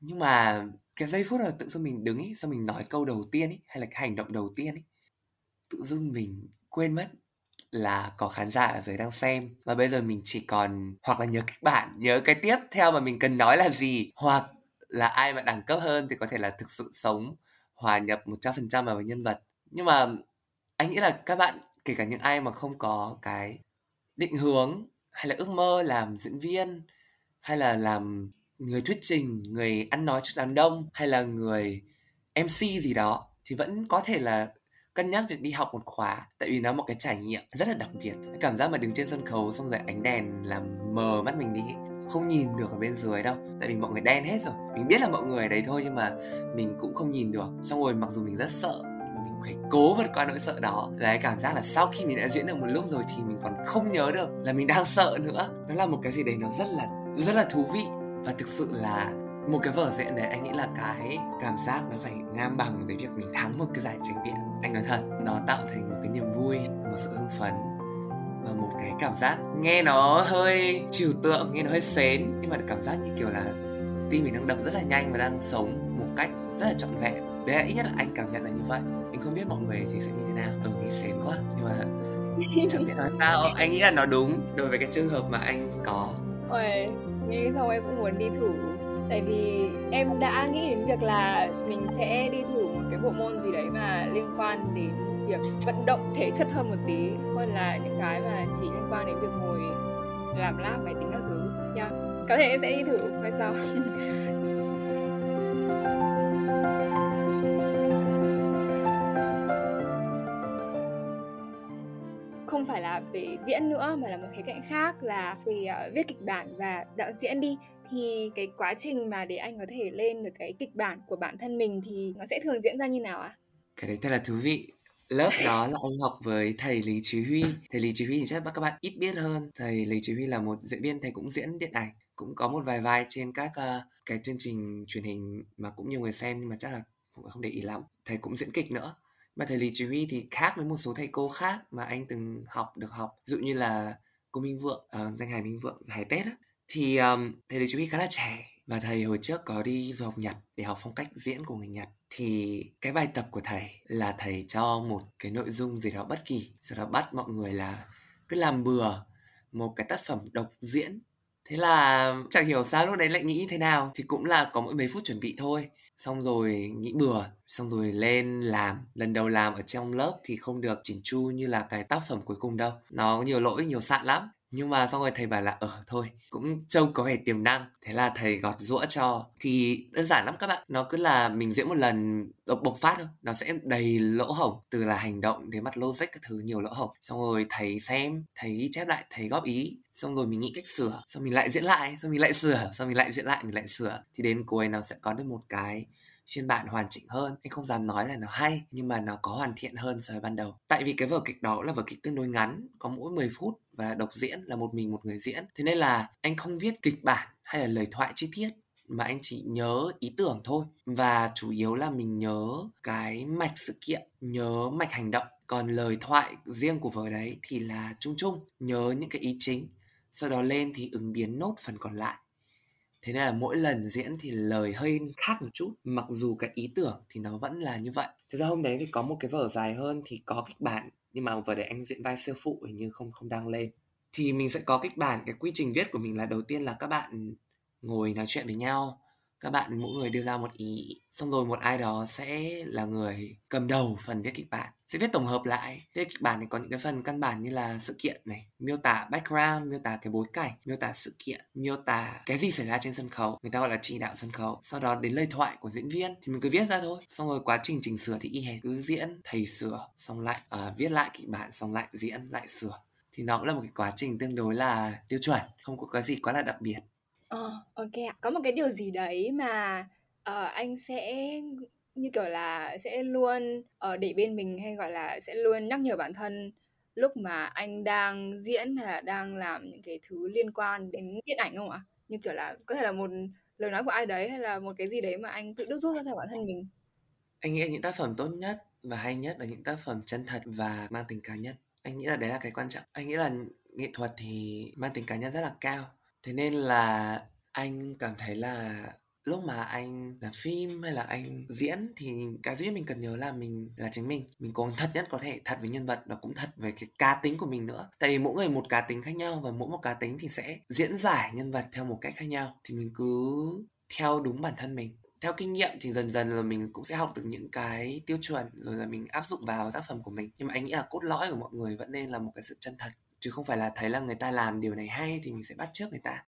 Speaker 1: Nhưng mà cái giây phút là tự dưng mình đứng ý, xong mình nói câu đầu tiên ý, hay là cái hành động đầu tiên ý, tự dưng mình quên mất là có khán giả ở dưới đang xem. Và bây giờ mình chỉ còn hoặc là nhớ kịch bản nhớ cái tiếp theo mà mình cần nói là gì hoặc là ai mà đẳng cấp hơn thì có thể là thực sự sống hòa nhập 100% vào với nhân vật. Nhưng mà anh nghĩ là các bạn kể cả những ai mà không có cái định hướng hay là ước mơ làm diễn viên hay là làm người thuyết trình, người ăn nói trước đám đông hay là người mc gì đó thì vẫn có thể là cân nhắc việc đi học một khóa, tại vì nó một cái trải nghiệm rất là đặc biệt. Cái cảm giác mà đứng trên sân khấu xong rồi ánh đèn làm mờ mắt mình đi, không nhìn được ở bên dưới đâu. Tại vì mọi người đen hết rồi. Mình biết là mọi người ở đấy thôi nhưng mà mình cũng không nhìn được. Xong rồi mặc dù mình rất sợ mà mình phải cố vượt qua nỗi sợ đó. Là cái cảm giác là sau khi mình đã diễn được một lúc rồi thì mình còn không nhớ được là mình đang sợ nữa. Nó là một cái gì đấy nó rất là rất là thú vị và thực sự là một cái vở diễn đấy anh nghĩ là cái cảm giác nó phải ngang bằng với việc mình thắng một cái giải trình biện anh nói thật nó tạo thành một cái niềm vui một sự hưng phấn và một cái cảm giác nghe nó hơi trừu tượng nghe nó hơi xến. Nhưng mà cảm giác như kiểu là tim mình đang đập rất là nhanh và đang sống một cách rất là trọn vẹn. Đấy ít nhất là anh cảm nhận là như vậy. Anh không biết mọi người thì sẽ như thế nào. Ừ nghe xến quá. Nhưng mà chẳng biết nói sao. Anh nghĩ là nó đúng đối với cái trường hợp mà anh có.
Speaker 2: Ôi, nghe xong em cũng muốn đi thử. Tại vì em đã nghĩ đến việc là mình sẽ đi thử một cái bộ môn gì đấy mà liên quan đến việc vận động thể chất hơn một tí, hơn là những cái mà chỉ liên quan đến việc ngồi làm lab máy tính các thứ. Yeah. có thể em sẽ đi thử hay sau. về diễn nữa mà là một khía cạnh khác là về uh, viết kịch bản và đạo diễn đi thì cái quá trình mà để anh có thể lên được cái kịch bản của bản thân mình thì nó sẽ thường diễn ra như nào ạ? À?
Speaker 1: Cái đấy thật là thú vị. Lớp đó là ông học với thầy Lý Chí Huy. Thầy Lý Chí Huy thì chắc các bạn ít biết hơn. Thầy Lý Chí Huy là một diễn viên, thầy cũng diễn điện ảnh, cũng có một vài vai trên các uh, cái chương trình truyền hình mà cũng nhiều người xem nhưng mà chắc là không để ý lắm. Thầy cũng diễn kịch nữa mà thầy Lý Chỉ Huy thì khác với một số thầy cô khác mà anh từng học được học. Ví dụ như là cô Minh Vượng uh, danh hài Minh Vượng hài Tết á. Thì um, thầy Lý Chỉ Huy khá là trẻ và thầy hồi trước có đi du học Nhật để học phong cách diễn của người Nhật. Thì cái bài tập của thầy là thầy cho một cái nội dung gì đó bất kỳ sau đó bắt mọi người là cứ làm bừa một cái tác phẩm độc diễn. Thế là chẳng hiểu sao lúc đấy lại nghĩ thế nào thì cũng là có mỗi mấy phút chuẩn bị thôi xong rồi nghĩ bừa, xong rồi lên làm. Lần đầu làm ở trong lớp thì không được chỉnh chu như là cái tác phẩm cuối cùng đâu. Nó nhiều lỗi, nhiều sạn lắm nhưng mà xong rồi thầy bảo là ở ờ, thôi cũng trông có vẻ tiềm năng. Thế là thầy gọt rũa cho. Thì đơn giản lắm các bạn nó cứ là mình diễn một lần bộc phát thôi nó sẽ đầy lỗ hổng từ là hành động đến mặt logic các thứ nhiều lỗ hổng. Xong rồi thầy xem thầy ghi chép lại thầy góp ý. Xong rồi mình nghĩ cách sửa xong mình lại diễn lại xong mình lại sửa xong mình lại diễn lại mình lại sửa. Thì đến cuối nó sẽ có được một cái phiên bản hoàn chỉnh hơn. Anh không dám nói là nó hay, nhưng mà nó có hoàn thiện hơn so với ban đầu. Tại vì cái vở kịch đó là vở kịch tương đối ngắn, có mỗi 10 phút và độc diễn là một mình một người diễn. Thế nên là anh không viết kịch bản hay là lời thoại chi tiết, mà anh chỉ nhớ ý tưởng thôi. Và chủ yếu là mình nhớ cái mạch sự kiện, nhớ mạch hành động. Còn lời thoại riêng của vở đấy thì là chung chung, nhớ những cái ý chính, sau đó lên thì ứng biến nốt phần còn lại thế nên là mỗi lần diễn thì lời hơi khác một chút mặc dù cái ý tưởng thì nó vẫn là như vậy. Thực ra hôm đấy thì có một cái vở dài hơn thì có kịch bản nhưng mà vở để anh diễn vai sư phụ hình như không không đăng lên. Thì mình sẽ có kịch bản cái quy trình viết của mình là đầu tiên là các bạn ngồi nói chuyện với nhau các bạn mỗi người đưa ra một ý xong rồi một ai đó sẽ là người cầm đầu phần viết kịch bản sẽ viết tổng hợp lại. Thế kịch bản thì có những cái phần căn bản như là sự kiện này miêu tả background miêu tả cái bối cảnh miêu tả sự kiện miêu tả cái gì xảy ra trên sân khấu người ta gọi là chỉ đạo sân khấu. Sau đó đến lời thoại của diễn viên thì mình cứ viết ra thôi. Xong rồi quá trình chỉnh sửa thì y hệt cứ diễn thầy sửa xong lại uh, viết lại kịch bản xong lại diễn lại sửa. Thì nó cũng là một cái quá trình tương đối là tiêu chuẩn không có cái gì quá là đặc biệt.
Speaker 2: Ờ, ok ạ. Có một cái điều gì đấy mà, uh, anh sẽ, như kiểu là, sẽ luôn, ở để bên mình hay, gọi là, sẽ luôn nhắc nhở bản thân lúc mà anh đang diễn hay là đang làm những cái thứ liên quan đến điện ảnh không ạ? Như kiểu là, có thể là một lời nói của ai đấy hay là một cái gì đấy mà anh tự đúc rút ra cho bản thân mình?
Speaker 1: Anh nghĩ những tác phẩm tốt nhất và hay nhất là những tác phẩm chân thật và mang tính cá nhân. Anh nghĩ là đấy là cái quan trọng. Anh nghĩ là nghệ thuật thì mang tính cá nhân rất là cao. Thế nên là anh cảm thấy là lúc mà anh làm phim hay là anh diễn thì cái duy nhất mình cần nhớ là mình là chính mình. Mình cố gắng thật nhất có thể, thật với nhân vật và cũng thật về cái cá tính của mình nữa. Tại vì mỗi người một cá tính khác nhau và mỗi một cá tính thì sẽ diễn giải nhân vật theo một cách khác nhau. Thì mình cứ theo đúng bản thân mình. Theo kinh nghiệm thì dần dần là mình cũng sẽ học được những cái tiêu chuẩn, rồi là mình áp dụng vào tác phẩm của mình. Nhưng mà anh nghĩ là cốt lõi của mọi người vẫn nên là một cái sự chân thật. Chứ không phải là thấy là người ta làm điều này hay thì mình sẽ bắt chước người ta.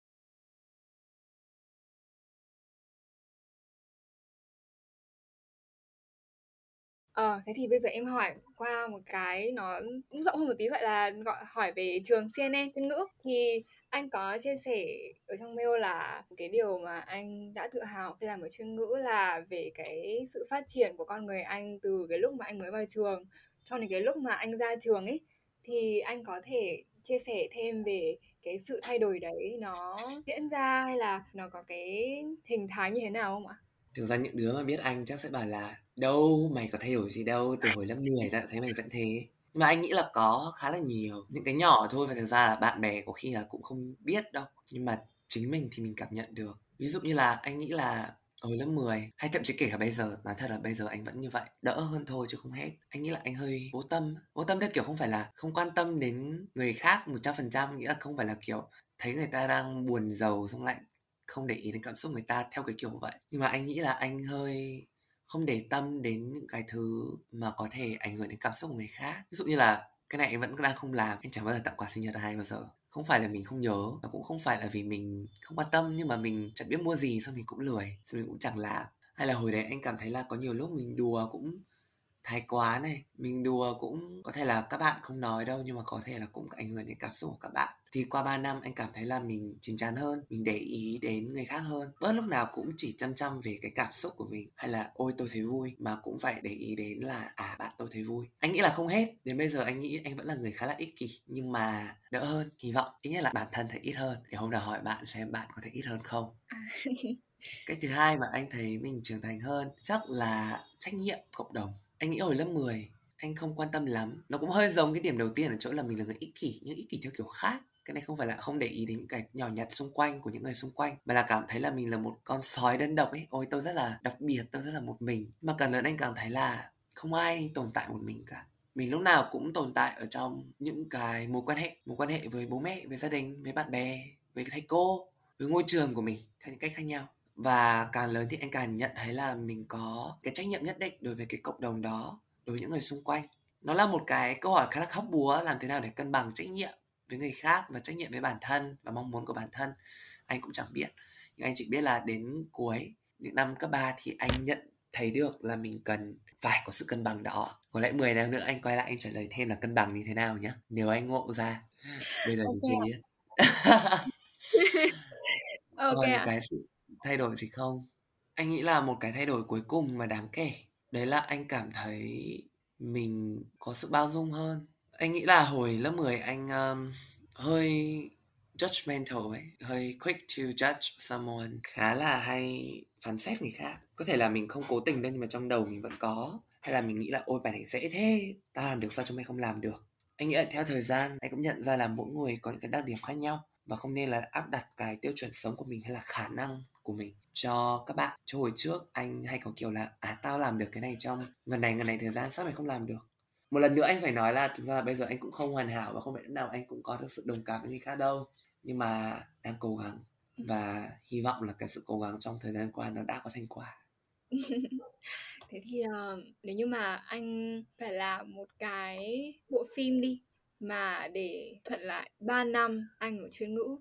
Speaker 2: Ờ, thế thì bây giờ em hỏi qua một cái nó cũng rộng hơn một tí, gọi là, gọi hỏi về trường CNN chuyên ngữ. Thì anh có chia sẻ ở trong mail là cái điều mà anh đã tự hào khi làm ở chuyên ngữ là về cái sự phát triển của con người anh từ cái lúc mà anh mới vào trường cho đến cái lúc mà anh ra trường ấy. Thì anh có thể chia sẻ thêm về cái sự thay đổi đấy nó diễn ra hay là nó có cái hình thái như thế nào không ạ?
Speaker 1: Thực ra những đứa mà biết anh chắc sẽ bảo là đâu mày có thay đổi gì đâu từ hồi lớp 10 tao thấy mày vẫn thế. Nhưng mà anh nghĩ là có khá là nhiều những cái nhỏ thôi và thực ra là bạn bè có khi là cũng không biết đâu. Nhưng mà chính mình thì mình cảm nhận được. Ví dụ như là anh nghĩ là Hồi lớp 10 hay thậm chí kể cả bây giờ, nói thật là bây giờ anh vẫn như vậy, đỡ hơn thôi chứ không hết. Anh nghĩ là anh hơi vô tâm, vô tâm theo kiểu không phải là không quan tâm đến người khác 100%, nghĩa là không phải là kiểu thấy người ta đang buồn giàu xong lại không để ý đến cảm xúc người ta theo cái kiểu vậy. Nhưng mà anh nghĩ là anh hơi không để tâm đến những cái thứ mà có thể ảnh hưởng đến cảm xúc của người khác. Ví dụ như là cái này anh vẫn đang không làm, anh chẳng bao giờ tặng quà sinh nhật ai bao giờ. Không phải là mình không nhớ, và cũng không phải là vì mình không quan tâm nhưng mà mình chẳng biết mua gì xong mình cũng lười, xong mình cũng chẳng làm. Hay là hồi đấy anh cảm thấy là có nhiều lúc mình đùa cũng thái quá này, mình đùa cũng có thể là các bạn không nói đâu nhưng mà có thể là cũng ảnh hưởng đến cảm xúc của các bạn. Thì qua 3 năm anh cảm thấy là mình chín chắn hơn, mình để ý đến người khác hơn. Bớt lúc nào cũng chỉ chăm chăm về cái cảm xúc của mình hay là ôi tôi thấy vui mà cũng phải để ý đến là à bạn tôi thấy vui. Anh nghĩ là không hết, đến bây giờ anh nghĩ anh vẫn là người khá là ích kỷ nhưng mà đỡ hơn, hy vọng ít nhất là bản thân thấy ít hơn. Để hôm nào hỏi bạn xem bạn có thể ít hơn không. cái thứ hai mà anh thấy mình trưởng thành hơn chắc là trách nhiệm cộng đồng. Anh nghĩ hồi lớp 10 anh không quan tâm lắm. Nó cũng hơi giống cái điểm đầu tiên ở chỗ là mình là người ích kỷ, nhưng ích kỷ theo kiểu khác. Cái này không phải là không để ý đến những cái nhỏ nhặt xung quanh của những người xung quanh mà là cảm thấy là mình là một con sói đơn độc ấy. Ôi tôi rất là đặc biệt tôi rất là một mình. Mà càng lớn anh càng thấy là không ai tồn tại một mình cả. Mình lúc nào cũng tồn tại ở trong những cái mối quan hệ mối quan hệ với bố mẹ với gia đình với bạn bè với thầy cô với ngôi trường của mình theo những cách khác nhau và càng lớn thì anh càng nhận thấy là mình có cái trách nhiệm nhất định đối với cái cộng đồng đó đối với những người xung quanh. Nó là một cái câu hỏi khá là khóc búa làm thế nào để cân bằng trách nhiệm với người khác và trách nhiệm với bản thân và mong muốn của bản thân. Anh cũng chẳng biết. Nhưng anh chỉ biết là đến cuối những năm cấp 3 thì anh nhận thấy được là mình cần phải có sự cân bằng đó. Có lẽ 10 năm nữa anh quay lại anh trả lời thêm là cân bằng như thế nào nhé nếu anh ngộ ra. Bây giờ thì chưa biết
Speaker 2: ok ạ.
Speaker 1: cái sự thay đổi gì không anh nghĩ là một cái thay đổi cuối cùng mà đáng kể đấy là anh cảm thấy mình có sự bao dung hơn anh nghĩ là hồi lớp 10 anh um, hơi judgmental ấy, hơi quick to judge someone, khá là hay phán xét người khác. Có thể là mình không cố tình đâu nhưng mà trong đầu mình vẫn có. Hay là mình nghĩ là ôi bài này dễ thế, ta làm được sao cho mày không làm được. Anh nghĩ là theo thời gian anh cũng nhận ra là mỗi người có những cái đặc điểm khác nhau và không nên là áp đặt cái tiêu chuẩn sống của mình hay là khả năng của mình cho các bạn. Cho hồi trước anh hay có kiểu là à tao làm được cái này trong gần này gần này thời gian sao mày không làm được. Một lần nữa anh phải nói là thực ra là bây giờ anh cũng không hoàn hảo và không phải lúc nào anh cũng có được sự đồng cảm với người khác đâu. Nhưng mà đang cố gắng và hy vọng là cái sự cố gắng trong thời gian qua nó đã có thành quả.
Speaker 2: Thế thì uh, nếu như mà anh phải làm một cái bộ phim đi mà để thuận lại 3 năm anh ở chuyên ngữ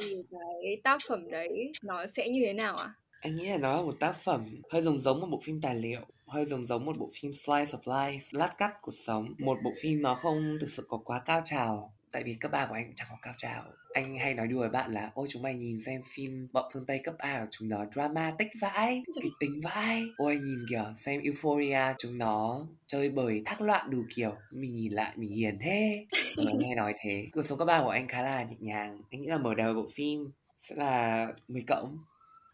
Speaker 2: thì cái tác phẩm đấy nó sẽ như thế nào ạ? À?
Speaker 1: anh nghĩ là nó là một tác phẩm hơi giống giống một bộ phim tài liệu, hơi giống giống một bộ phim slice of life, lát cắt cuộc sống một bộ phim nó không thực sự có quá cao trào tại vì cấp ba của anh chẳng có cao trào. Anh hay nói đùa với bạn là ôi chúng mày nhìn xem phim bọn phương tây cấp ba của chúng nó drama tích vãi kịch tính vãi. Ôi nhìn kiểu xem euphoria chúng nó chơi bời thác loạn đủ kiểu. Mình nhìn lại mình hiền thế. Ừ, hay nói thế. Cuộc sống cấp ba của anh khá là nhẹ nhàng. Anh nghĩ là mở đầu bộ phim sẽ là 10 cộng.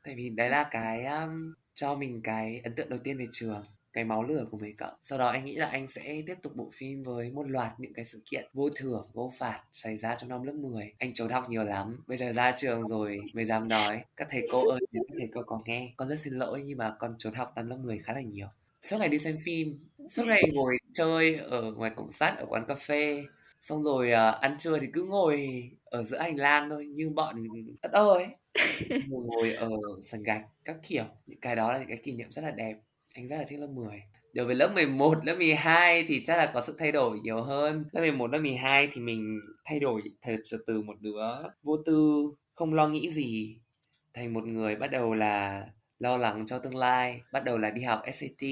Speaker 1: Tại vì đấy là cái um, cho mình cái ấn tượng đầu tiên về trường cái máu lửa của mấy cậu sau đó anh nghĩ là anh sẽ tiếp tục bộ phim với một loạt những cái sự kiện vô thưởng vô phạt xảy ra trong năm lớp 10 anh trốn học nhiều lắm. Bây giờ ra trường rồi mới dám nói các thầy cô ơi các thầy cô có nghe. Con rất xin lỗi nhưng mà con trốn học năm lớp 10 khá là nhiều. Suốt ngày đi xem phim suốt ngày ngồi chơi ở ngoài cổng sắt ở quán cà phê. Xong rồi uh, ăn trưa thì cứ ngồi ở giữa hành lang thôi như bọn ất ơ ấy. Ngồi ở sàn gạch các kiểu. Những cái đó là những cái kỷ niệm rất là đẹp anh rất là thích lớp 10 đối với lớp 11, lớp 12 thì chắc là có sự thay đổi nhiều hơn. Lớp 11, lớp 12 thì mình thay đổi thật sự từ một đứa vô tư không lo nghĩ gì thành một người bắt đầu là lo lắng cho tương lai bắt đầu là đi học SAT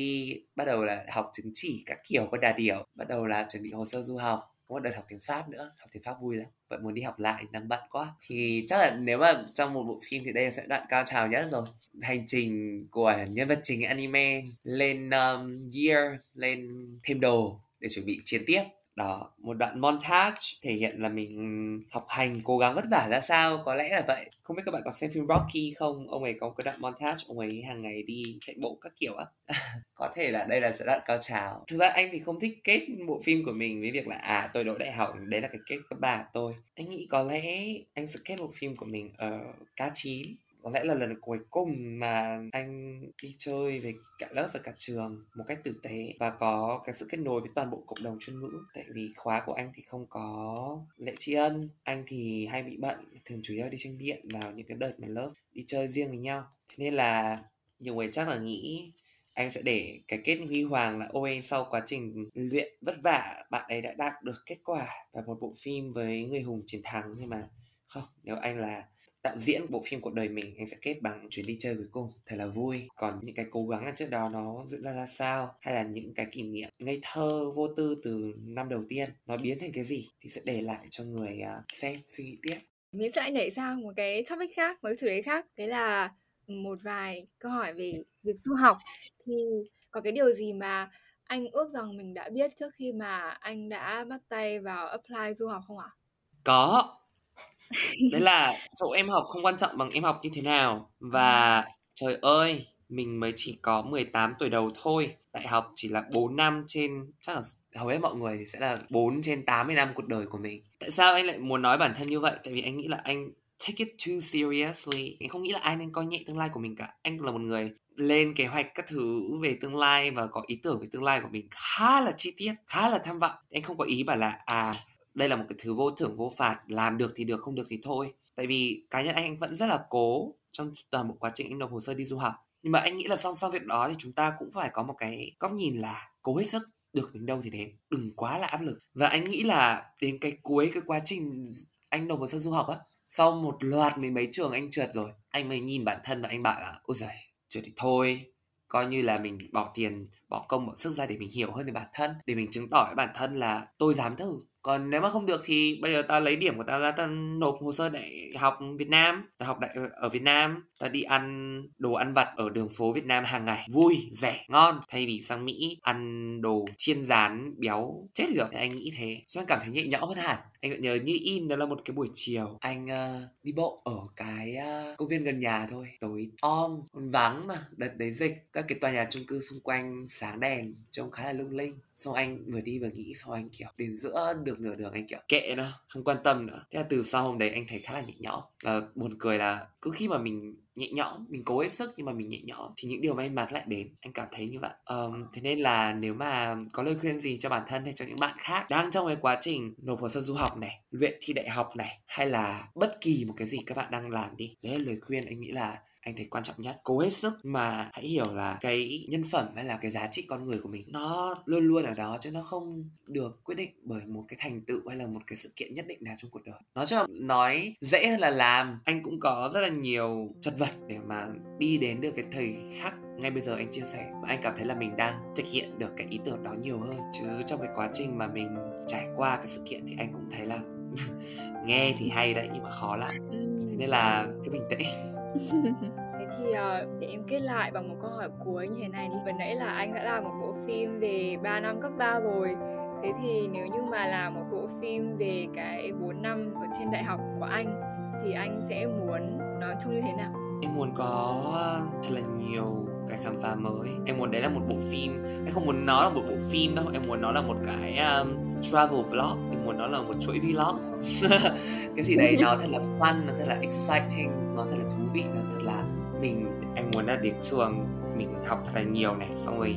Speaker 1: bắt đầu là học chứng chỉ các kiểu có đà điểu bắt đầu là chuẩn bị hồ sơ du học có một đợt học tiếng Pháp nữa học tiếng Pháp vui lắm. Vậy muốn đi học lại đang bận quá. Thì chắc là nếu mà trong một bộ phim thì đây sẽ đoạn cao trào nhất rồi. Hành trình của nhân vật chính anime lên um, gear lên thêm đồ để chuẩn bị chiến tiếp đó, một đoạn montage thể hiện là mình học hành, cố gắng vất vả ra sao. Có lẽ là vậy. Không biết các bạn có xem phim Rocky không? Ông ấy có cái đoạn montage, ông ấy hàng ngày đi chạy bộ các kiểu á. Có thể là đây là sẽ đoạn cao trào. Thực ra anh thì không thích kết bộ phim của mình với việc là à tôi đỗ đại học, đấy là cái kết cấp ba tôi. Anh nghĩ có lẽ anh sẽ kết bộ phim của mình ở K9 có lẽ là lần cuối cùng mà anh đi chơi với cả lớp và cả trường một cách tử tế và có cái sự kết nối với toàn bộ cộng đồng chuyên ngữ. Tại vì khóa của anh thì không có lễ tri ân. Anh thì hay bị bận, thường chủ yếu đi tranh biện vào những cái đợt mà lớp đi chơi riêng với nhau. Thế nên là nhiều người chắc là nghĩ anh sẽ để cái kết huy hoàng là ôi sau quá trình luyện vất vả, bạn ấy đã đạt được kết quả và một bộ phim với người hùng chiến thắng. Nhưng mà không, nếu anh là đạo diễn bộ phim cuộc đời mình anh sẽ kết bằng chuyến đi chơi với cô. Thật là vui. Còn những cái cố gắng ở trước đó nó diễn ra ra sao? Hay là những cái kỷ niệm ngây thơ vô tư từ năm đầu tiên nó biến thành cái gì? Thì sẽ để lại cho người uh, xem suy nghĩ tiếp.
Speaker 2: Mình sẽ lại nhảy sang một cái topic khác một cái chủ đề khác. Đấy là một vài câu hỏi về việc du học. Thì có cái điều gì mà anh ước rằng mình đã biết trước khi mà anh đã bắt tay vào apply du học không ạ?
Speaker 1: Có. Đấy là chỗ em học không quan trọng bằng em học như thế nào và trời ơi, mình mới chỉ có 18 tuổi đầu thôi. Đại học chỉ là 4 năm trên chắc là hầu hết mọi người thì sẽ là 4 trên 80 năm cuộc đời của mình. Tại sao anh lại muốn nói bản thân như vậy? Tại vì anh nghĩ là anh take it too seriously anh không nghĩ là ai nên coi nhẹ tương lai của mình cả anh là một người lên kế hoạch các thứ về tương lai và có ý tưởng về tương lai của mình khá là chi tiết khá là tham vọng anh không có ý bảo là à đây là một cái thứ vô thưởng vô phạt làm được thì được không được thì thôi. Tại vì cá nhân anh, vẫn rất là cố trong toàn bộ quá trình anh nộp hồ sơ đi du học. Nhưng mà anh nghĩ là song song việc đó thì chúng ta cũng phải có một cái góc nhìn là cố hết sức được đến đâu thì đến. Đừng quá là áp lực. Và anh nghĩ là đến cái cuối cái quá trình anh nộp hồ sơ du học á sau một loạt mấy mấy trường anh trượt rồi anh mới nhìn bản thân và anh bảo là ôi giời trượt thì thôi. Coi như là mình bỏ tiền bỏ công bỏ sức ra để mình hiểu hơn về bản thân để mình chứng tỏ với bản thân là tôi dám thử còn nếu mà không được thì bây giờ ta lấy điểm của ta ra ta nộp hồ sơ đại học Việt Nam. Ta học đại, ở Việt Nam ta đi ăn đồ ăn vặt ở đường phố Việt Nam hàng ngày. Vui, rẻ, ngon. Thay vì sang Mỹ ăn đồ chiên rán béo chết được. Thì anh nghĩ thế. Cho anh cảm thấy nhẹ nhõm hơn hẳn anh vẫn nhớ như in đó là một cái buổi chiều. Anh uh, đi bộ ở cái uh, công viên gần nhà thôi. Tối om vắng mà. Đợt đấy dịch các cái tòa nhà chung cư xung quanh sáng đèn trông khá là lung linh. Xong anh vừa đi vừa nghĩ xong anh kiểu đến giữa được nửa đường anh kiểu kệ nó không quan tâm nữa. Thế là từ sau hôm đấy anh thấy khá là nhẹ nhõm. Và buồn cười là cứ khi mà mình nhẹ nhõm mình cố hết sức nhưng mà mình nhẹ nhõm thì những điều may mắn lại đến. Anh cảm thấy như vậy. Um, thế nên là nếu mà có lời khuyên gì cho bản thân hay cho những bạn khác đang trong cái quá trình nộp hồ sơ du học này luyện thi đại học này hay là bất kỳ một cái gì các bạn đang làm đi đấy là lời khuyên anh nghĩ là anh thấy quan trọng nhất cố hết sức. Mà hãy hiểu là cái nhân phẩm hay là cái giá trị con người của mình nó luôn luôn ở đó chứ nó không được quyết định bởi một cái thành tựu hay là một cái sự kiện nhất định nào trong cuộc đời. Nó cho nói dễ hơn là làm. Anh cũng có rất là nhiều chất vật để mà đi đến được cái thời khắc ngay bây giờ anh chia sẻ. Và anh cảm thấy là mình đang thực hiện được cái ý tưởng đó nhiều hơn. Chứ trong cái quá trình mà mình trải qua cái sự kiện thì anh cũng thấy là nghe thì hay đấy nhưng mà khó lắm. Thế nên là cái bình tĩnh
Speaker 2: thế thì uh, để em kết lại bằng một câu hỏi cuối như thế này đi. Vừa nãy là anh đã làm một bộ phim về 3 năm cấp 3 rồi. Thế thì nếu như mà làm một bộ phim về cái 4 năm ở trên đại học của anh thì anh sẽ muốn nó trông như thế nào?
Speaker 1: Em muốn có thật là nhiều cái khám phá mới. Em muốn đấy là một bộ phim. Em không muốn nó là một bộ phim đâu. Em muốn nó là một cái um, travel blog em muốn nó là một chuỗi vlog. Cái gì đấy nó thật là fun nó thật là exciting nó thật là thú vị nó thật là mình anh muốn là đến trường mình học thật là nhiều này xong rồi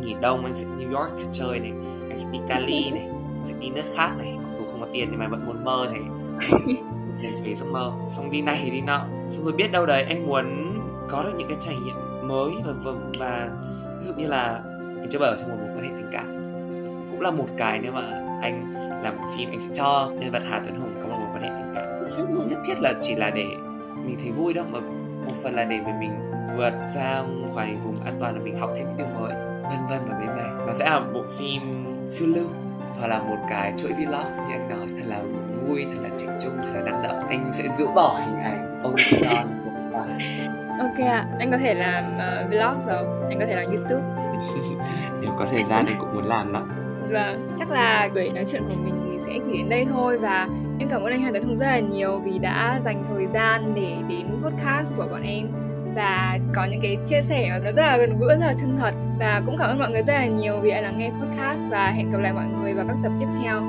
Speaker 1: nghỉ đông anh sẽ New York chơi này anh sẽ đi Cali này anh sẽ đi nước khác này mặc dù không có tiền nhưng mà vẫn muốn mơ này. Để thuế giấc mơ xong đi này đi nọ. Xong rồi biết đâu đấy anh muốn có được những cái trải nghiệm mới và và, và ví dụ như là anh chưa ở trong một mối quan hệ tình cảm cũng là một cái nếu mà anh làm một phim anh sẽ cho nhân vật Hà Tuấn Hùng có một mối quan hệ tình cảm. Không nhất thiết là chỉ là để mình thấy vui đâu mà một phần là để mình vượt ra ngoài vùng an toàn và mình học thêm những điều mới vân vân và mấy mày nó sẽ là một bộ phim phiêu lưu hoặc là một cái chuỗi vlog như anh nói thật là vui thật là chỉnh chung thật là năng động. Anh sẽ giữ bỏ hình ảnh ông Don của bạn
Speaker 2: ok ạ anh có thể làm uh, vlog rồi anh có thể làm youtube.
Speaker 1: Nếu có thời gian thì cũng muốn làm lắm
Speaker 2: vâng chắc là buổi nói chuyện của mình thì sẽ chỉ đến đây thôi và em cảm ơn anh Hà Tuấn Hùng rất là nhiều vì đã dành thời gian để đến podcast của bọn em và có những cái chia sẻ nó rất là gần gũi, rất là chân thật. Và cũng cảm ơn mọi người rất là nhiều vì đã lắng nghe podcast và hẹn gặp lại mọi người vào các tập tiếp theo.